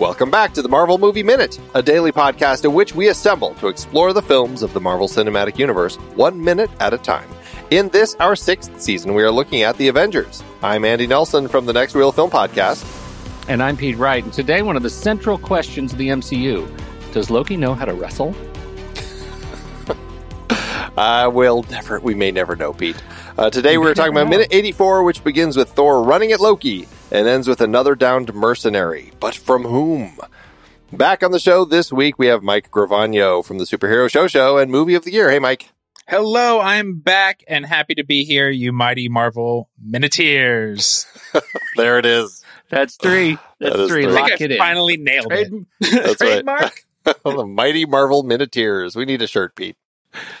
Welcome back to the Marvel Movie Minute, a daily podcast in which we assemble to explore the films of the Marvel Cinematic Universe one minute at a time. In this, our sixth season, we are looking at The Avengers. I'm Andy Nelson from the Next Reel Film Podcast. And I'm Pete Wright. And today, one of the central questions of the MCU Does Loki know how to wrestle? uh, we'll never, we may never know, Pete. Uh, today, we're talking about minute 84, which begins with Thor running at Loki and ends with another downed mercenary. But from whom? Back on the show this week, we have Mike Gravagno from the Superhero Show Show and Movie of the Year. Hey, Mike. Hello, I'm back and happy to be here, you mighty Marvel Minuteers. there it is. That's three. That's That is three. three. I Lock think it I in. finally nailed Trade- it. That's right. Trademark? the mighty Marvel Minuteers. We need a shirt, Pete.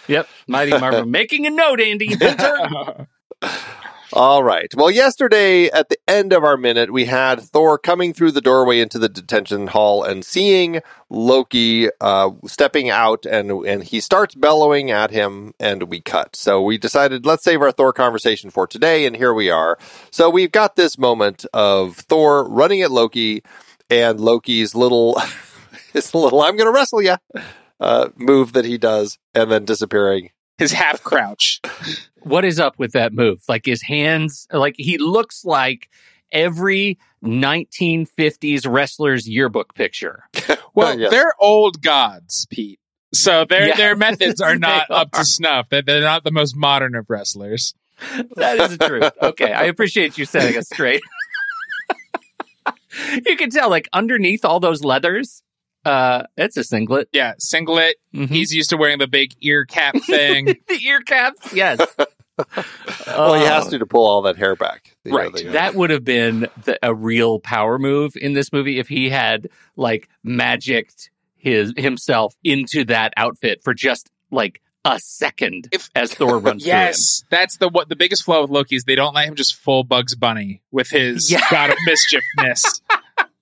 Yep. Mighty Marvel. Making a note, Andy. All right. Well, yesterday at the end of our minute, we had Thor coming through the doorway into the detention hall and seeing Loki uh, stepping out, and and he starts bellowing at him, and we cut. So we decided let's save our Thor conversation for today, and here we are. So we've got this moment of Thor running at Loki, and Loki's little his little "I'm going to wrestle you" uh, move that he does, and then disappearing. His half crouch. what is up with that move? Like his hands, like he looks like every 1950s wrestler's yearbook picture. Well, Yes. they're old gods, Pete. So their Yeah. their methods are not They up are. to snuff. They're, they're not the most modern of wrestlers. That is the truth. Okay. I appreciate you setting us straight. you can tell, like, underneath all those leathers, uh, it's a singlet. Yeah, singlet. Mhm. He's used to wearing the big ear cap thing. the ear cap, yes. Well, he has Oh. to to pull all that hair back. You know, Right. That would have been the, a real power move in this movie if he had like magicked his himself into that outfit for just like a second If- as Thor runs yes, that's the what the biggest flaw with Loki is they don't let him just full Bugs Bunny with his Yeah. god of mischiefness.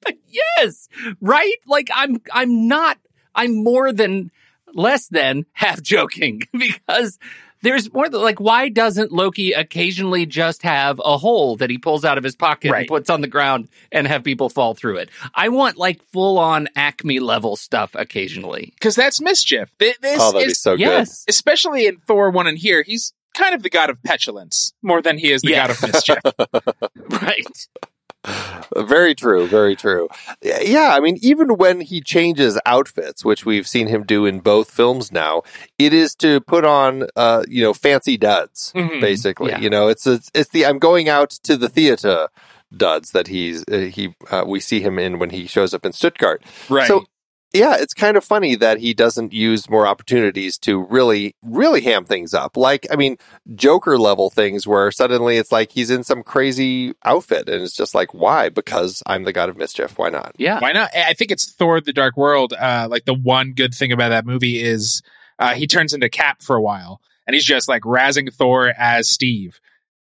Through him. Yes, right? Like I'm I'm not I'm more than less than half joking because there's more than like why doesn't Loki occasionally just have a hole that he pulls out of his pocket and puts on the ground and have people fall through it? I want like full on Acme level stuff occasionally. Because that's mischief. This oh, that'd be is so good. yes. especially in Thor 1 and here, he's kind of the god of petulance more than he is the Yeah. god of mischief. Right. Very true. Very true. Yeah, I mean, even when he changes outfits, which we've seen him do in both films now, it is to put on, uh, you know, fancy duds. Mhm. Basically, Yeah. you know, it's it's, it's the I'm going out to the theater duds that he's uh, he uh, we see him in when he shows up in Stuttgart. Right. So yeah, it's kind of funny that he doesn't use more opportunities to really, really ham things up. Like, I mean, Joker level things where suddenly it's like he's in some crazy outfit and it's just like, why? Because I'm the god of mischief. Why not? Yeah. Why not? I think it's Thor the Dark World. Uh, like the one good thing about that movie is uh, he turns into Cap for a while and he's just like razzing Thor as Steve.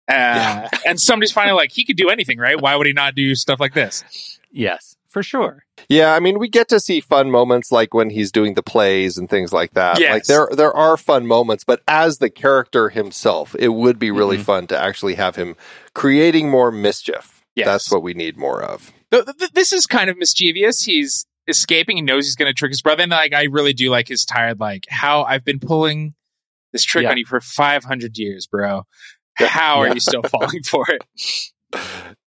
Uh, Yeah. and somebody's finally like, he could do anything, right? Why would he not do stuff like this? Yes, for sure. Yeah, I mean, we get to see fun moments like when he's doing the plays and things like that. Yes. Like there, there are fun moments, but as the character himself, it would be really Mhm. fun to actually have him creating more mischief. Yes. That's what we need more of. Th- th- this is kind of mischievous. He's escaping. He knows he's going to trick his brother. And like, I really do like his tired, like how I've been pulling this trick Yeah. on you for 500 years, bro. How are Yeah. you still falling for it?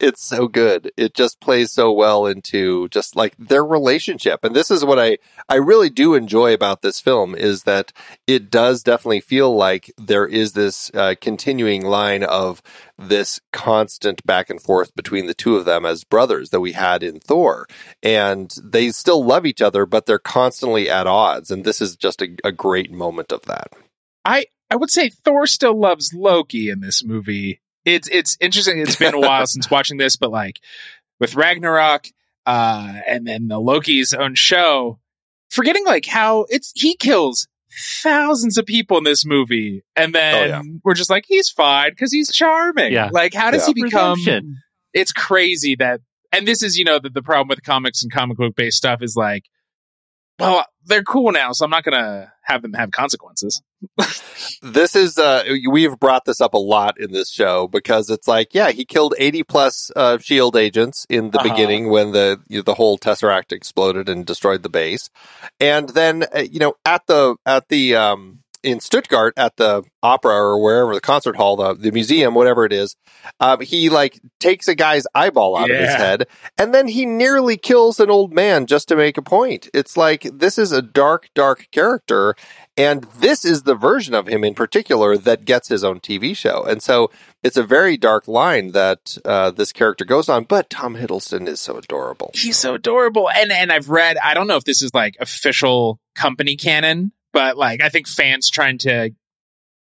it's so good. It just plays so well into just like their relationship. And this is what I I really do enjoy about this film is that it does definitely feel like there is this uh, continuing line of this constant back and forth between the two of them as brothers that we had in Thor. And they still love each other, but they're constantly at odds. And this is just a, a great moment of that. I I would say Thor still loves Loki in this movie. It's it's interesting. It's been a while since watching this, but like with Ragnarok, uh, and then the Loki's own show, forgetting like how it's he kills thousands of people in this movie, and then Oh, yeah. we're just like he's fine because he's charming. Yeah. Like how does Yeah. he become? Redemption. It's crazy that, and this is you know the, the problem with comics and comic book based stuff is like, well, they're cool now, so I'm not gonna have them have consequences. This is uh we've brought this up a lot in this show because it's like yeah he killed 80 plus uh, shield agents in the Uh-huh. beginning when the you know, the whole tesseract exploded and destroyed the base and then uh, you know at the at the um in Stuttgart at the opera or wherever the concert hall the, the museum whatever it is um, he like takes a guy's eyeball out of his head and then he nearly kills an old man just to make a point it's like this is a dark dark character and this is the version of him in particular that gets his own TV show. And so it's a very dark line that uh, this character goes on. But Tom Hiddleston is so adorable. He's so adorable. And and I've read, I don't know if this is like official company canon, but like I think fans trying to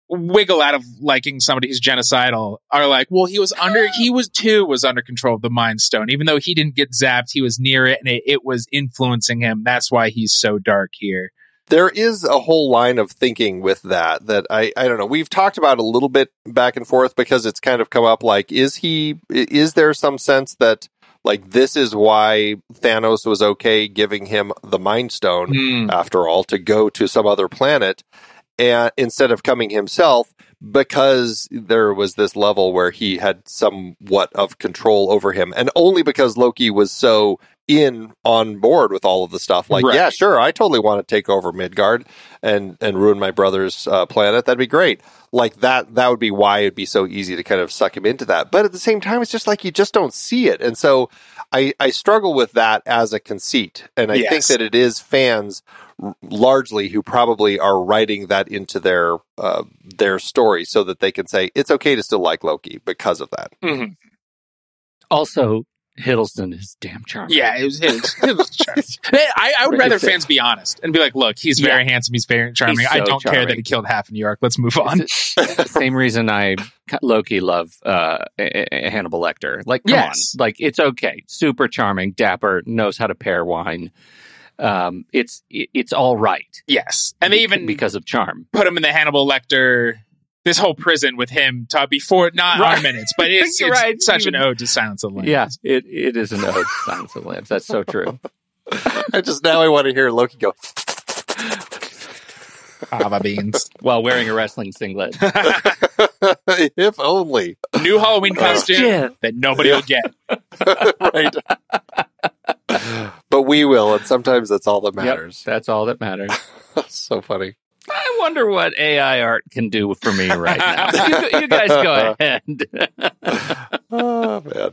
wiggle out of liking somebody who's genocidal are like, well, he was under he was too was under control of the Mind Stone. Even though he didn't get zapped, he was near it and it, it was influencing him. That's why he's so dark here. There is a whole line of thinking with that that I, I don't know. We've talked about a little bit back and forth because it's kind of come up like, is he, is there some sense that like this is why Thanos was okay giving him the Mind Stone Hmm. after all, to go to some other planet and instead of coming himself because there was this level where he had somewhat of control over him and only because Loki was so in on board with all of the stuff like Right. yeah sure I totally want to take over Midgard and and ruin my brother's uh, planet that'd be great like that that would be why it'd be so easy to kind of suck him into that but at the same time it's just like you just don't see it and so I, I struggle with that as a conceit and I think that it is fans largely who probably are writing that into their uh, their story so that they can say it's okay to still like Loki because of that. mm-hmm. Also, Hiddleston is damn charming. Yeah, it was his. It was charming. I, I would rather fans be honest and be like, "Look, he's very handsome. He's very charming. He's I don't care that he killed half of New York. Let's move on." Same reason I Loki love uh, Hannibal Lecter. Like, come Yes. on, like it's okay. Super charming, dapper, knows how to pair wine. Um, it's it's all right. Yes, and they even because of charm. put him in the Hannibal Lecter. This whole prison with him to, before not Right. our minutes, but it's, it's right. such Even- an ode to Silence of the Lambs. Yeah, it, it is an ode to Silence of the Lambs. That's so true. I just now I want to hear Loki go. Fava beans. While wearing a wrestling singlet. if only. New Halloween costume Yeah. that nobody Yeah. will get. right. but we will, and sometimes that's all that Yep, matters. that's all that matters. so funny. Wonder what AI art can do for me right now. you, you guys go ahead. oh man.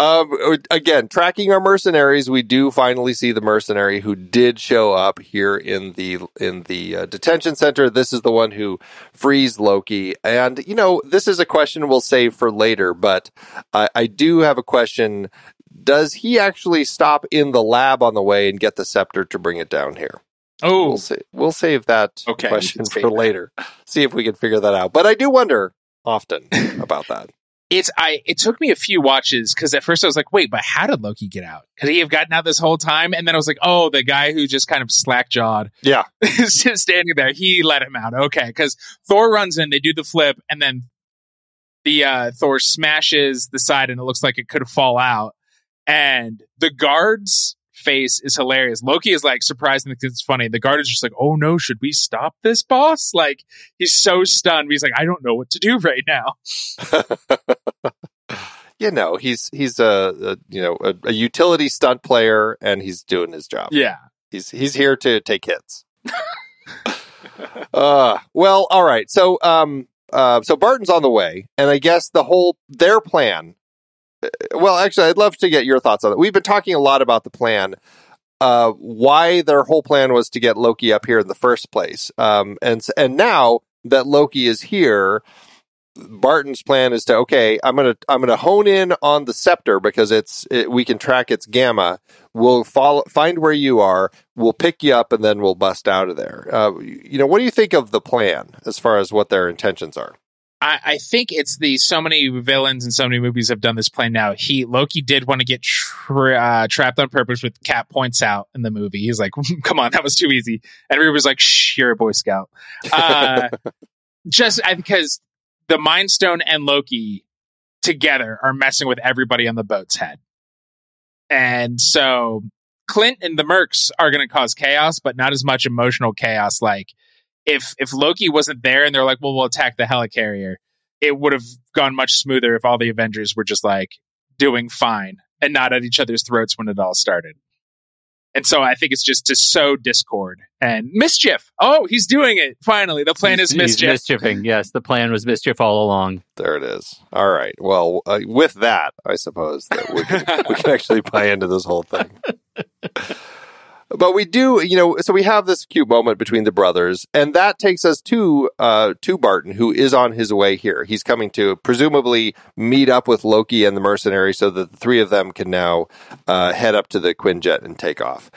Um, again, tracking our mercenaries, we do finally see the mercenary who did show up here in the in the uh, detention center. This is the one who frees Loki, and you know this is a question we'll save for later. But I, I do have a question: Does he actually stop in the lab on the way and get the scepter to bring it down here? Oh, We'll sa- we'll save that Okay, question for that. later. See if we can figure that out. But I do wonder often about that. it's I. It took me a few watches because at first I was like, "Wait, but how did Loki get out? Could he have gotten out this whole time?" And then I was like, "Oh, the guy who just kind of slack jawed Yeah. standing there. He let him out. Okay, because Thor runs in, they do the flip, and then the uh, Thor smashes the side, and it looks like it could fall out. And the guard's face is hilarious. Loki is like surprised and it's funny. The guard is just like, "Oh no, should we stop this, boss?" Like he's so stunned. He's like, "I don't know what to do right now." you know he's he's a, a you know a, a utility stunt player and he's doing his job Yeah. he's he's here to take hits uh well all right so um uh so barton's on the way and i guess the whole their plan well actually i'd love to get your thoughts on it we've been talking a lot about the plan uh why their whole plan was to get loki up here in the first place um and and now that loki is here Barton's plan is to okay, I'm gonna I'm gonna hone in on the scepter because it's it, we can track its gamma. We'll follow find where you are. We'll pick you up and then we'll bust out of there. Uh, you know, what do you think of the plan as far as what their intentions are? I, I think it's the so many villains and so many movies have done this plan now. He Loki did want to get tra- uh, trapped on purpose, with Cap points out in the movie. He's like, "Come on, that was too easy," and everybody's like, "Shh, you're a Boy Scout." Uh, just I, because the Mind Stone and Loki together are messing with everybody on the boat's head, and so Clint and the Mercs are going to cause chaos, but not as much emotional chaos like if if Loki wasn't there and they're like, well, we'll attack the helicarrier, it would have gone much smoother if all the Avengers were just like doing fine and not at each other's throats when it all started. And so I think it's just to sow discord and mischief. Oh, he's doing it. Finally, the plan He's- is mischief. He's mischiefing. Yes, the plan was mischief all along. There it is. All right. Well, uh, with that, I suppose that we can, we can actually buy into this whole thing. But we do, you know, so we have this cute moment between the brothers, and that takes us to uh, to Barton, who is on his way here. He's coming to presumably meet up with Loki and the mercenary, so that the three of them can now uh, head up to the Quinjet and take off.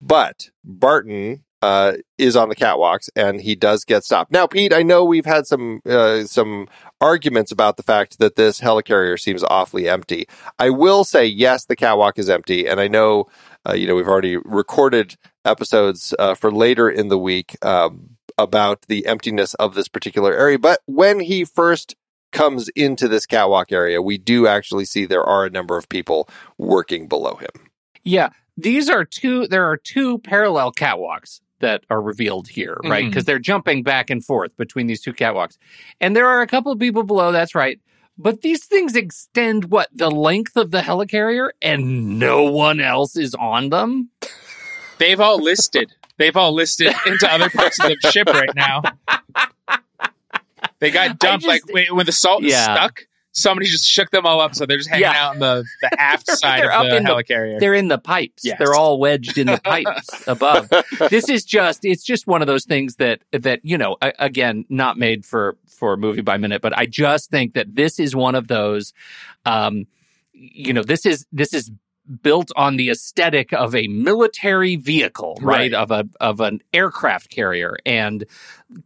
But Barton uh, is on the catwalks, and he does get stopped. Now, Pete, I know we've had some uh, some arguments about the fact that this helicarrier seems awfully empty. I will say, yes, the catwalk is empty, and I know, uh, you know, we've already recorded episodes uh, for later in the week um, about the emptiness of this particular area. But when he first comes into this catwalk area, we do actually see there are a number of people working below him. Yeah, these are two. There are two parallel catwalks that are revealed here, right? Because they're jumping back and forth between these two catwalks, and there are a couple of people below. That's right. But these things extend what the length of the helicarrier, and no one else is on them. They've all listed. They've all listed into other parts of the ship right now. They got dumped just- like when, when the salt is stuck. Somebody just shook them all up, so they're just hanging Yeah. out on the, the aft side of up the in the- helicarrier. They're in the pipes. Yes. They're all wedged in the pipes above. This is just it's just one of those things that that you know again not made for for movie by minute, but I just think that this is one of those um you know this is this is built on the aesthetic of a military vehicle, right? Right. Of a of an aircraft carrier and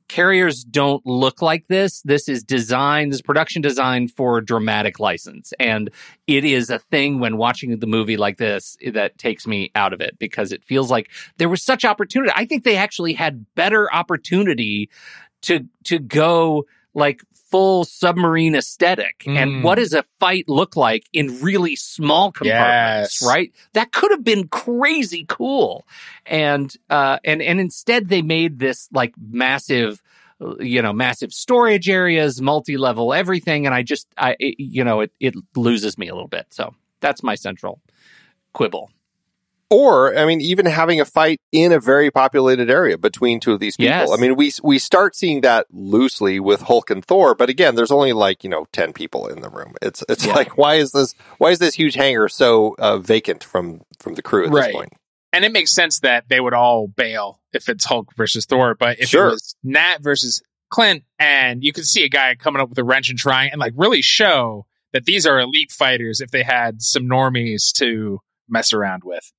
carriers don't look like this. This is designed, this production designed for dramatic license. And it is a thing when watching the movie like this that takes me out of it because it feels like there was such opportunity. I think they actually had better opportunity to to go like full submarine aesthetic. And Mm. what does a fight look like in really small compartments, Yes. right? That could have been crazy cool. And uh and and instead they made this like massive you know massive storage areas multi-level everything and i just i it, you know it, it loses me a little bit so that's my central quibble Or, I mean, even having a fight in a very populated area between two of these people. Yes. I mean, we we start seeing that loosely with Hulk and Thor, but again, there's only like you know ten people in the room. It's it's Yeah. like why is this why is this huge hangar so uh, vacant from from the crew at Right. this point? and it makes sense that they would all bail if it's Hulk versus Thor. But if Sure. it was Nat versus Clint, and you could see a guy coming up with a wrench and trying and like really show that these are elite fighters if they had some normies to mess around with.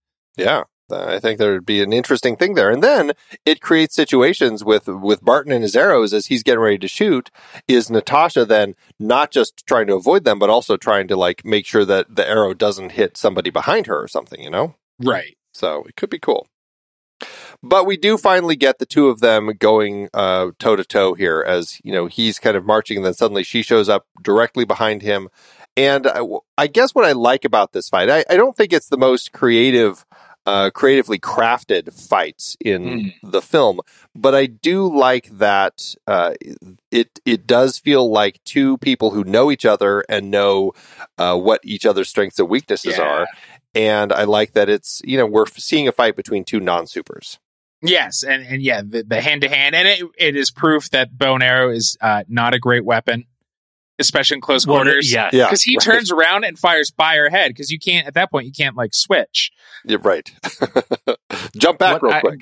Yeah. I think there would be an interesting thing there, and then it creates situations with with Barton and his arrows as he's getting ready to shoot. Is Natasha then not just trying to avoid them, but also trying to like make sure that the arrow doesn't hit somebody behind her or something? You know. Right. So it could be cool. But we do finally get the two of them going toe to toe here as, you know, he's kind of marching and then suddenly she shows up directly behind him. And uh, I, I guess what I like about this fight, I, I don't think it's the most creative, uh, creatively crafted fights in the film, but I do like that uh, it it does feel like two people who know each other and know uh, what each other's strengths and weaknesses Yeah. are and I like that it's you know we're seeing a fight between two non supers. Yes, and and yeah, the hand to hand, and it, it is proof that bow and arrow is uh, not a great weapon, especially in close Well, quarters. yeah Yeah, because he right. turns around and fires by her head. Because you can't at that point you can't like switch. Yeah, right. Jump back What real I- quick.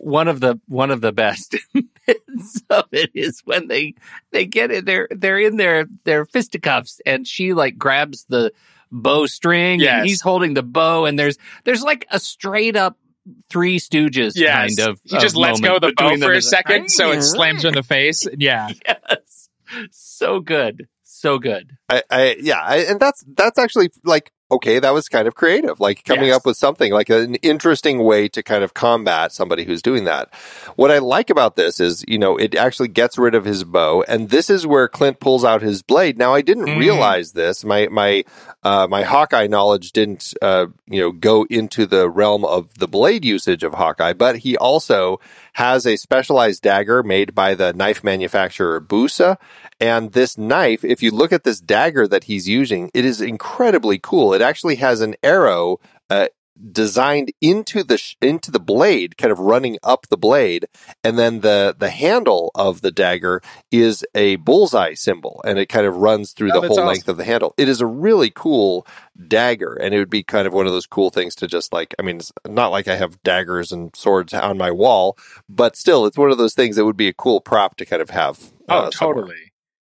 one of the one of the best bits of it is when they they get it they're they're in their their fisticuffs and she like grabs the bow string Yes. and he's holding the bow and there's there's like a straight up three stooges Yes, kind of he just of lets go of the bow for a It's like, second, so it slams her in the face. Yeah, yes so good so good I, I yeah, I, and that's that's actually like okay, that was kind of creative, like coming Yes. up with something like an interesting way to kind of combat somebody who's doing that. What I like about this is, you know, it actually gets rid of his bow, and this is where Clint pulls out his blade. Now, I didn't Mm. realize this. My my uh, my Hawkeye knowledge didn't, uh, you know, go into the realm of the blade usage of Hawkeye, but he also has a specialized dagger made by the knife manufacturer Busa. And this knife, if you look at this dagger that he's using, it is incredibly cool. It actually has an arrow uh, designed into the sh- into the blade, kind of running up the blade, and then the the handle of the dagger is a bullseye symbol, and it kind of runs through Oh, the whole awesome. length of the handle. It is a really cool dagger, and it would be kind of one of those cool things to just like. I mean, it's not like I have daggers and swords on my wall, but still, it's one of those things that would be a cool prop to kind of have. Oh, uh, somewhere.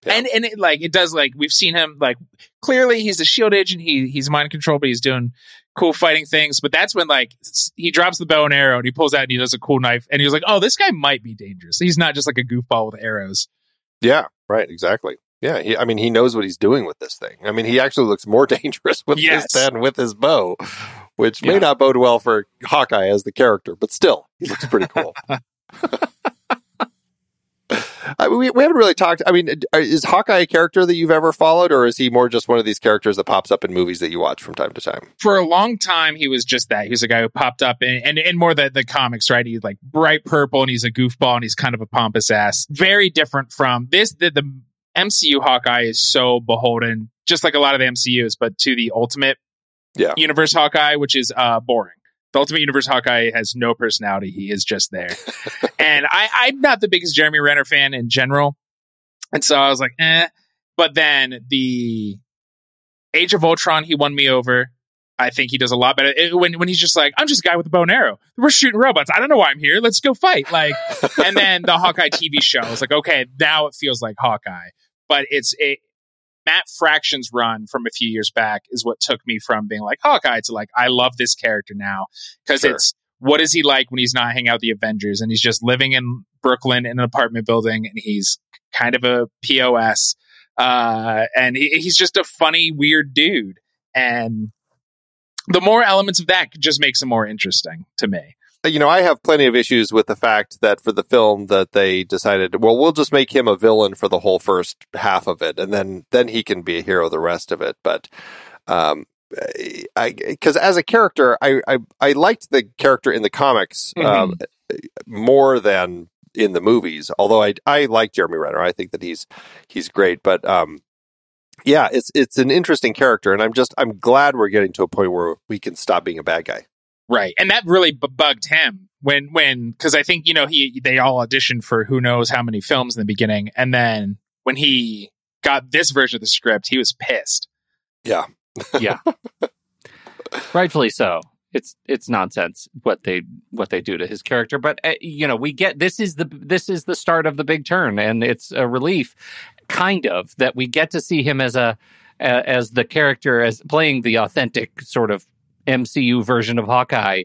Yeah. And and it, like it does like we've seen him like clearly he's a shield agent. He he's mind control, but he's doing cool fighting things. But that's when like he drops the bow and arrow and he pulls out and he does a cool knife and he was like, oh, this guy might be dangerous. He's not just like a goofball with arrows. Yeah, right, exactly. Yeah, he, I mean, he knows what he's doing with this thing. I mean, he actually looks more dangerous with Yes. this than with his bow, which may not bode well for Hawkeye as the character, but still, he looks pretty cool. I mean, we, we haven't really talked. I mean, uh, is Hawkeye a character that you've ever followed, or is he more just one of these characters that pops up in movies that you watch from time to time? For a long time, he was just that. He was a guy who popped up in, and and more the the comics, right? He's like bright purple and he's a goofball and he's kind of a pompous ass. Very different from this. The, the MCU Hawkeye is so beholden, just like a lot of the MCUs, but to the ultimate Yeah. universe Hawkeye, which is uh boring. The Ultimate Universe Hawkeye has no personality. He is just there. and I, I'm not the biggest Jeremy Renner fan in general. And so I was like, eh. But then the Age of Ultron, he won me over. I think he does a lot better. It- when when he's just like, I'm just a guy with a bow and arrow. We're shooting robots. I don't know why I'm here. Let's go fight. Like, and then the Hawkeye TV show. I was like, okay, now it feels like Hawkeye. But it's a Matt Fraction's run from a few years back is what took me from being like Hawkeye to like I love this character now because Sure. it's what is he like when he's not hanging out with the Avengers and he's just living in Brooklyn in an apartment building and he's kind of a POS uh, and he, he's just a funny weird dude and the more elements of that just makes him more interesting to me. You know, I have plenty of issues with the fact that for the film that they decided, well, we'll just make him a villain for the whole first half of it, and then then he can be a hero the rest of it. But um, I because as a character, I, I I liked the character in the comics um, more than in the movies. Although I I like Jeremy Renner, I think that he's he's great, but um. Yeah, it's it's an interesting character, and I'm just I'm glad we're getting to a point where we can stop being a bad guy. Right. And that really bu- bugged him when, when, cause I think, you know, he, they all auditioned for who knows how many films in the beginning. And then when he got this version of the script, he was pissed. Yeah. Yeah. Rightfully so. It's it's nonsense what they what they do to his character, but uh, you know we get this is the this is the start of the big turn, and it's a relief, kind of that we get to see him as a a- as the character as playing the authentic sort of MCU version of Hawkeye,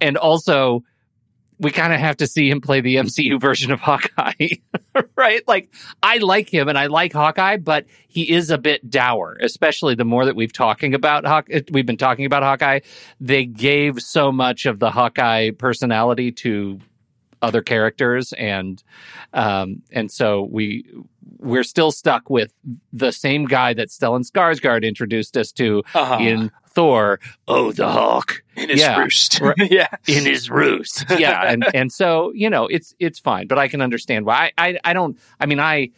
and also we kind of have to see him play the MCU version of Hawkeye, right? Like I like him and I like Hawkeye, but he is a bit dour, especially the more that we've talking about Hawk. We've been talking about Hawkeye. They gave so much of the Hawkeye personality to other characters, and um, and so we we're still stuck with the same guy that Stellan Skarsgård introduced us to Uh-huh. in Thor. Oh, the Hawk in his yeah. roost. Yeah. in his roost. Yeah, and and so you know it's it's fine, but I can understand why. I I, I don't. I mean, I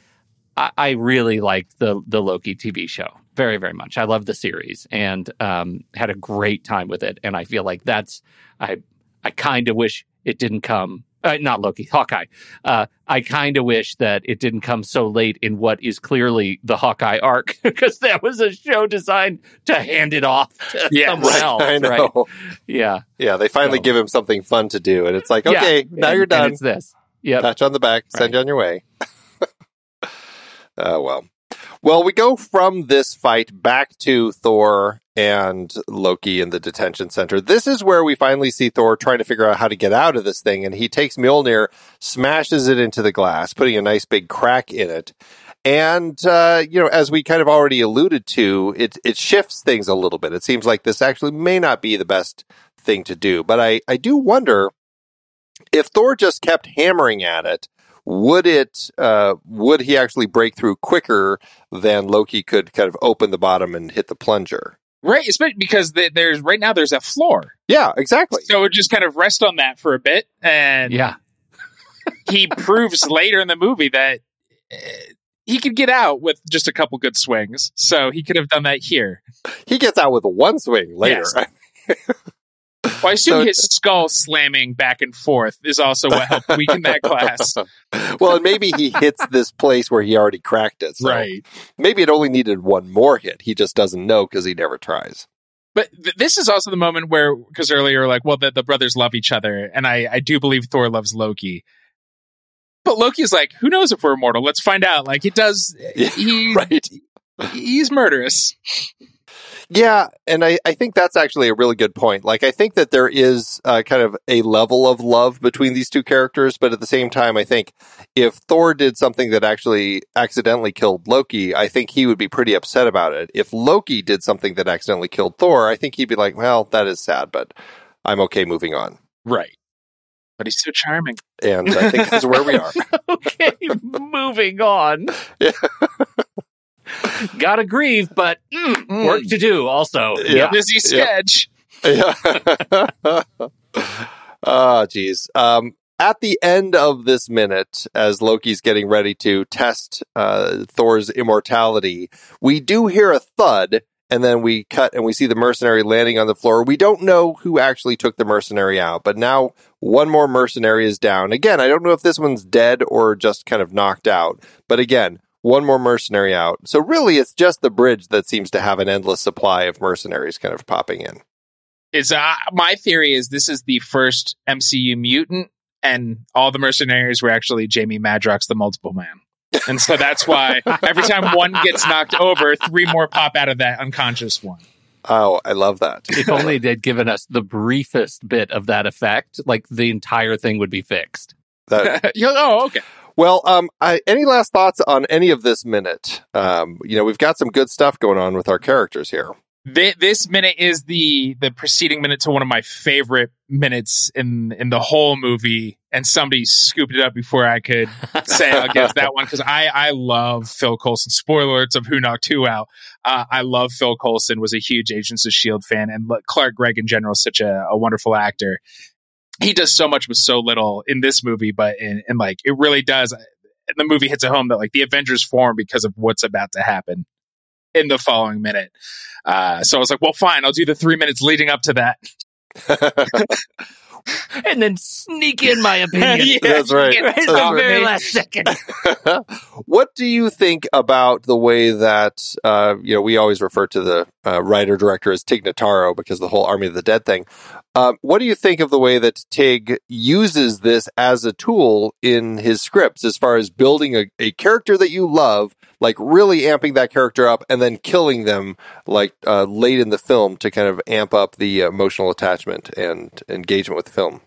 I I really liked the the Loki TV show very very much. I love the series and um, had a great time with it, and I feel like that's I I kind of wish it didn't come. Uh, not Loki, Hawkeye. Uh, I kind of wish that it didn't come so late in what is clearly the Hawkeye arc, because that was a show designed to hand it off to Yes. someone Right, else. I know. Right? Yeah. Yeah, they finally So- give him something fun to do, and it's like, Yeah, okay, now and- you're done. it's this. Yep. Patch on the back, send Right. you on your way. uh, well, well, we go from this fight back to Thor and Loki in the detention center. This is where we finally see Thor trying to figure out how to get out of this thing, and he takes Mjolnir, smashes it into the glass, putting a nice big crack in it. And uh, you know, as we kind of already alluded to, it it shifts things a little bit. It seems like this actually may not be the best thing to do, but I I do wonder if Thor just kept hammering at it, would it uh, would he actually break through quicker than Loki could kind of open the bottom and hit the plunger? Right. Especially because there's right now there's a floor. Yeah, exactly. So it just kind of rest on that for a bit. And Yeah. he proves later in the movie that uh, he could get out with just a couple good swings. So he could have done that here. He gets out with one swing later. Yes. Well, I assume So- his skull slamming back and forth is also what helped weaken that glass. well, and maybe he hits this place where he already cracked it. So right. maybe it only needed one more hit. He just doesn't know because he never tries. But th- this is also the moment where, because earlier, like, well, the, the brothers love each other, and I, I do believe Thor loves Loki. But Loki's like, who knows if we're immortal? Let's find out. Like, he does. Yeah, He, right. He's murderous. Yeah, and I, I think that's actually a really good point. Like, I think that there is uh, kind of a level of love between these two characters, but at the same time, I think if Thor did something that actually accidentally killed Loki, I think he would be pretty upset about it. If Loki did something that accidentally killed Thor, I think he'd be like, well, that is sad, but I'm okay moving on. Right. But he's so charming. And I think that's where we are. okay, moving on. Yeah. Gotta grieve, but mm, work to do also. Yeah. Busy sketch. Yeah. oh, geez. Um, at the end of this minute, as Loki's getting ready to test uh, Thor's immortality, we do hear a thud, and then we cut and we see the mercenary landing on the floor. We don't know who actually took the mercenary out, but now one more mercenary is down. Again, I don't know if this one's dead or just kind of knocked out, but again, one more mercenary out. So really, it's just the bridge that seems to have an endless supply of mercenaries kind of popping in. Is uh, my theory is this is the first MCU mutant, and all the mercenaries were actually Jamie Madrox, the Multiple Man. And so that's why every time one gets knocked over, three more pop out of that unconscious one. Oh, I love that. If only they'd given us the briefest bit of that effect, like the entire thing would be fixed. That oh, okay. Well, um, I, any last thoughts on any of this minute? Um, you know, we've got some good stuff going on with our characters here. Thi- This minute is the the preceding minute to one of my favorite minutes in in the whole movie, and somebody scooped it up before I could say I'll guess that one because I I love Phil Coulson. Spoiler alerts of Who Knocked Who Out. Uh, I love Phil Coulson. Was a huge Agents of Shield fan, and look, Clark Gregg in general is such a, a wonderful actor. He does so much with so little in this movie, but in, and like it really does. The movie hits a home that like the Avengers form because of what's about to happen in the following minute. Uh, so I was like, well, fine, I'll do the three minutes leading up to that. And then sneak in my opinion. Yeah, That's right. Right That's the to very me. last second. what do you think about the way that uh, you know we always refer to the uh, writer director as Tig Notaro because the whole Army of the Dead thing? Um, what do you think of the way that Tig uses this as a tool in his scripts, as far as building a, a character that you love, like really amping that character up, and then killing them like uh, late in the film to kind of amp up the emotional attachment and engagement with the film?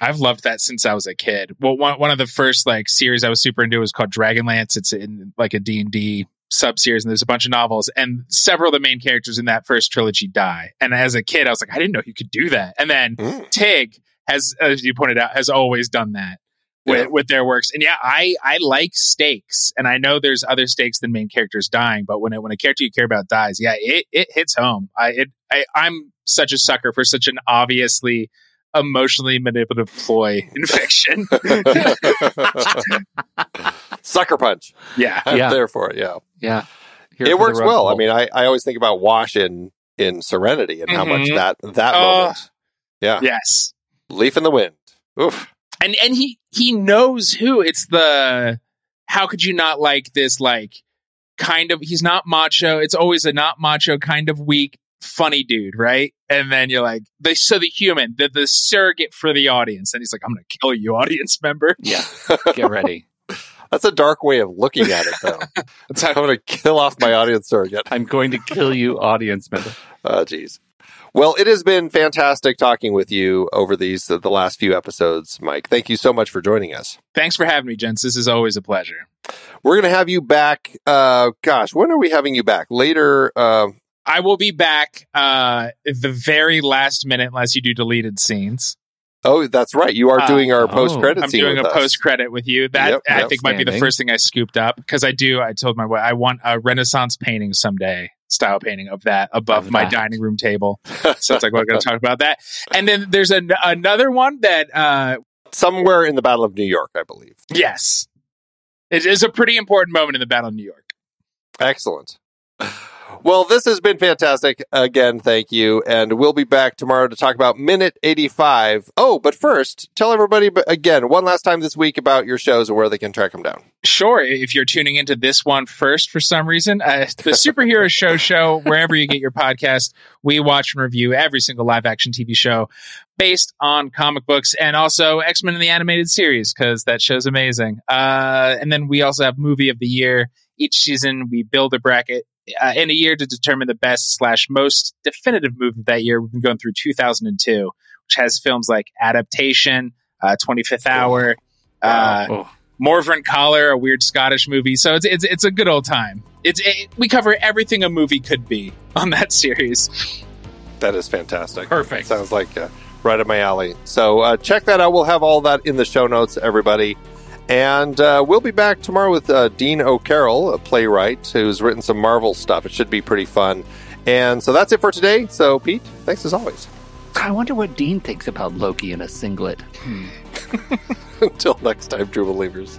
I've loved that since I was a kid. Well, one, one of the first like series I was super into was called Dragonlance. It's in like a D and D sub series, and there's a bunch of novels, and several of the main characters in that first trilogy die. And as a kid, I was like, I didn't know you could do that. And then Mm. Tig has, as you pointed out, has always done that. With, Yeah. with their works, and yeah, I I like stakes, and I know there's other stakes than main characters dying, but when it, when a character you care about dies, yeah, it, it hits home. I it I I'm such a sucker for such an obviously emotionally manipulative ploy in fiction. Sucker punch. yeah. I'm Yeah. there for it. Yeah. Yeah. Here it works rug well. I mean, I, I always think about Wash in in Serenity and how much Mhm. that that Oh. moment. Yeah, Yes. leaf in the wind. Oof. And and he he knows who. It's the how could you not like this like kind of he's not macho. It's always a not macho kind of weak funny dude, right? And then you're like the so the human, the the surrogate for the audience. And he's like, I'm gonna kill you, audience member. yeah. Get ready. That's a dark way of looking at it, though. That's how I'm going to kill off my audience surrogate. I'm going to kill you, audience member. Oh, jeez. Well, it has been fantastic talking with you over these the last few episodes, Mike. Thank you so much for joining us. Thanks for having me, gents. This is always a pleasure. We're going to have you back. Uh, gosh, when are we having you back? Later. Uh, I will be back uh the very last minute unless you do deleted scenes. oh, that's right. You are Uh, doing our oh. post credit I'm scene. doing with a post credit with you. That Yep, I think might be the first thing I scooped up because I do. I told my wife I want a Renaissance painting someday, style painting of that above Of my that. dining room table. So it's like we're going to talk about that. And then there's an, another one that uh, somewhere in the Battle of New York, I believe. Yes. It is a pretty important moment in the Battle of New York. Excellent. Well, this has been fantastic. Again, thank you. And we'll be back tomorrow to talk about minute 85. Oh, but first, tell everybody again, one last time this week about your shows and where they can track them down. Sure. If you're tuning into this one first for some reason, uh, the Superhero Show Show, wherever you get your podcast, we watch and review every single live action TV show based on comic books and also X Men in the animated series because that show's amazing. Uh, and then we also have Movie of the Year. Each season, we build a bracket uh, in a year to determine the best slash most definitive movie of that year. We've been going through 2002, which has films like Adaptation, uh, 25th Hour, uh, oh. Morvern Callar, a weird Scottish movie. So it's it's it's a good old time. It's it, we cover everything a movie could be on that series. That is fantastic. Perfect. Sounds like uh, right up my alley. So uh, check that out. We'll have all that in the show notes, everybody. And uh, we'll be back tomorrow with uh, Dean O'Carroll, a playwright who's written some Marvel stuff. It should be pretty fun. And so that's it for today. So, Pete, thanks as always. I wonder what Dean thinks about Loki in a singlet. Hmm. Until next time, true believers.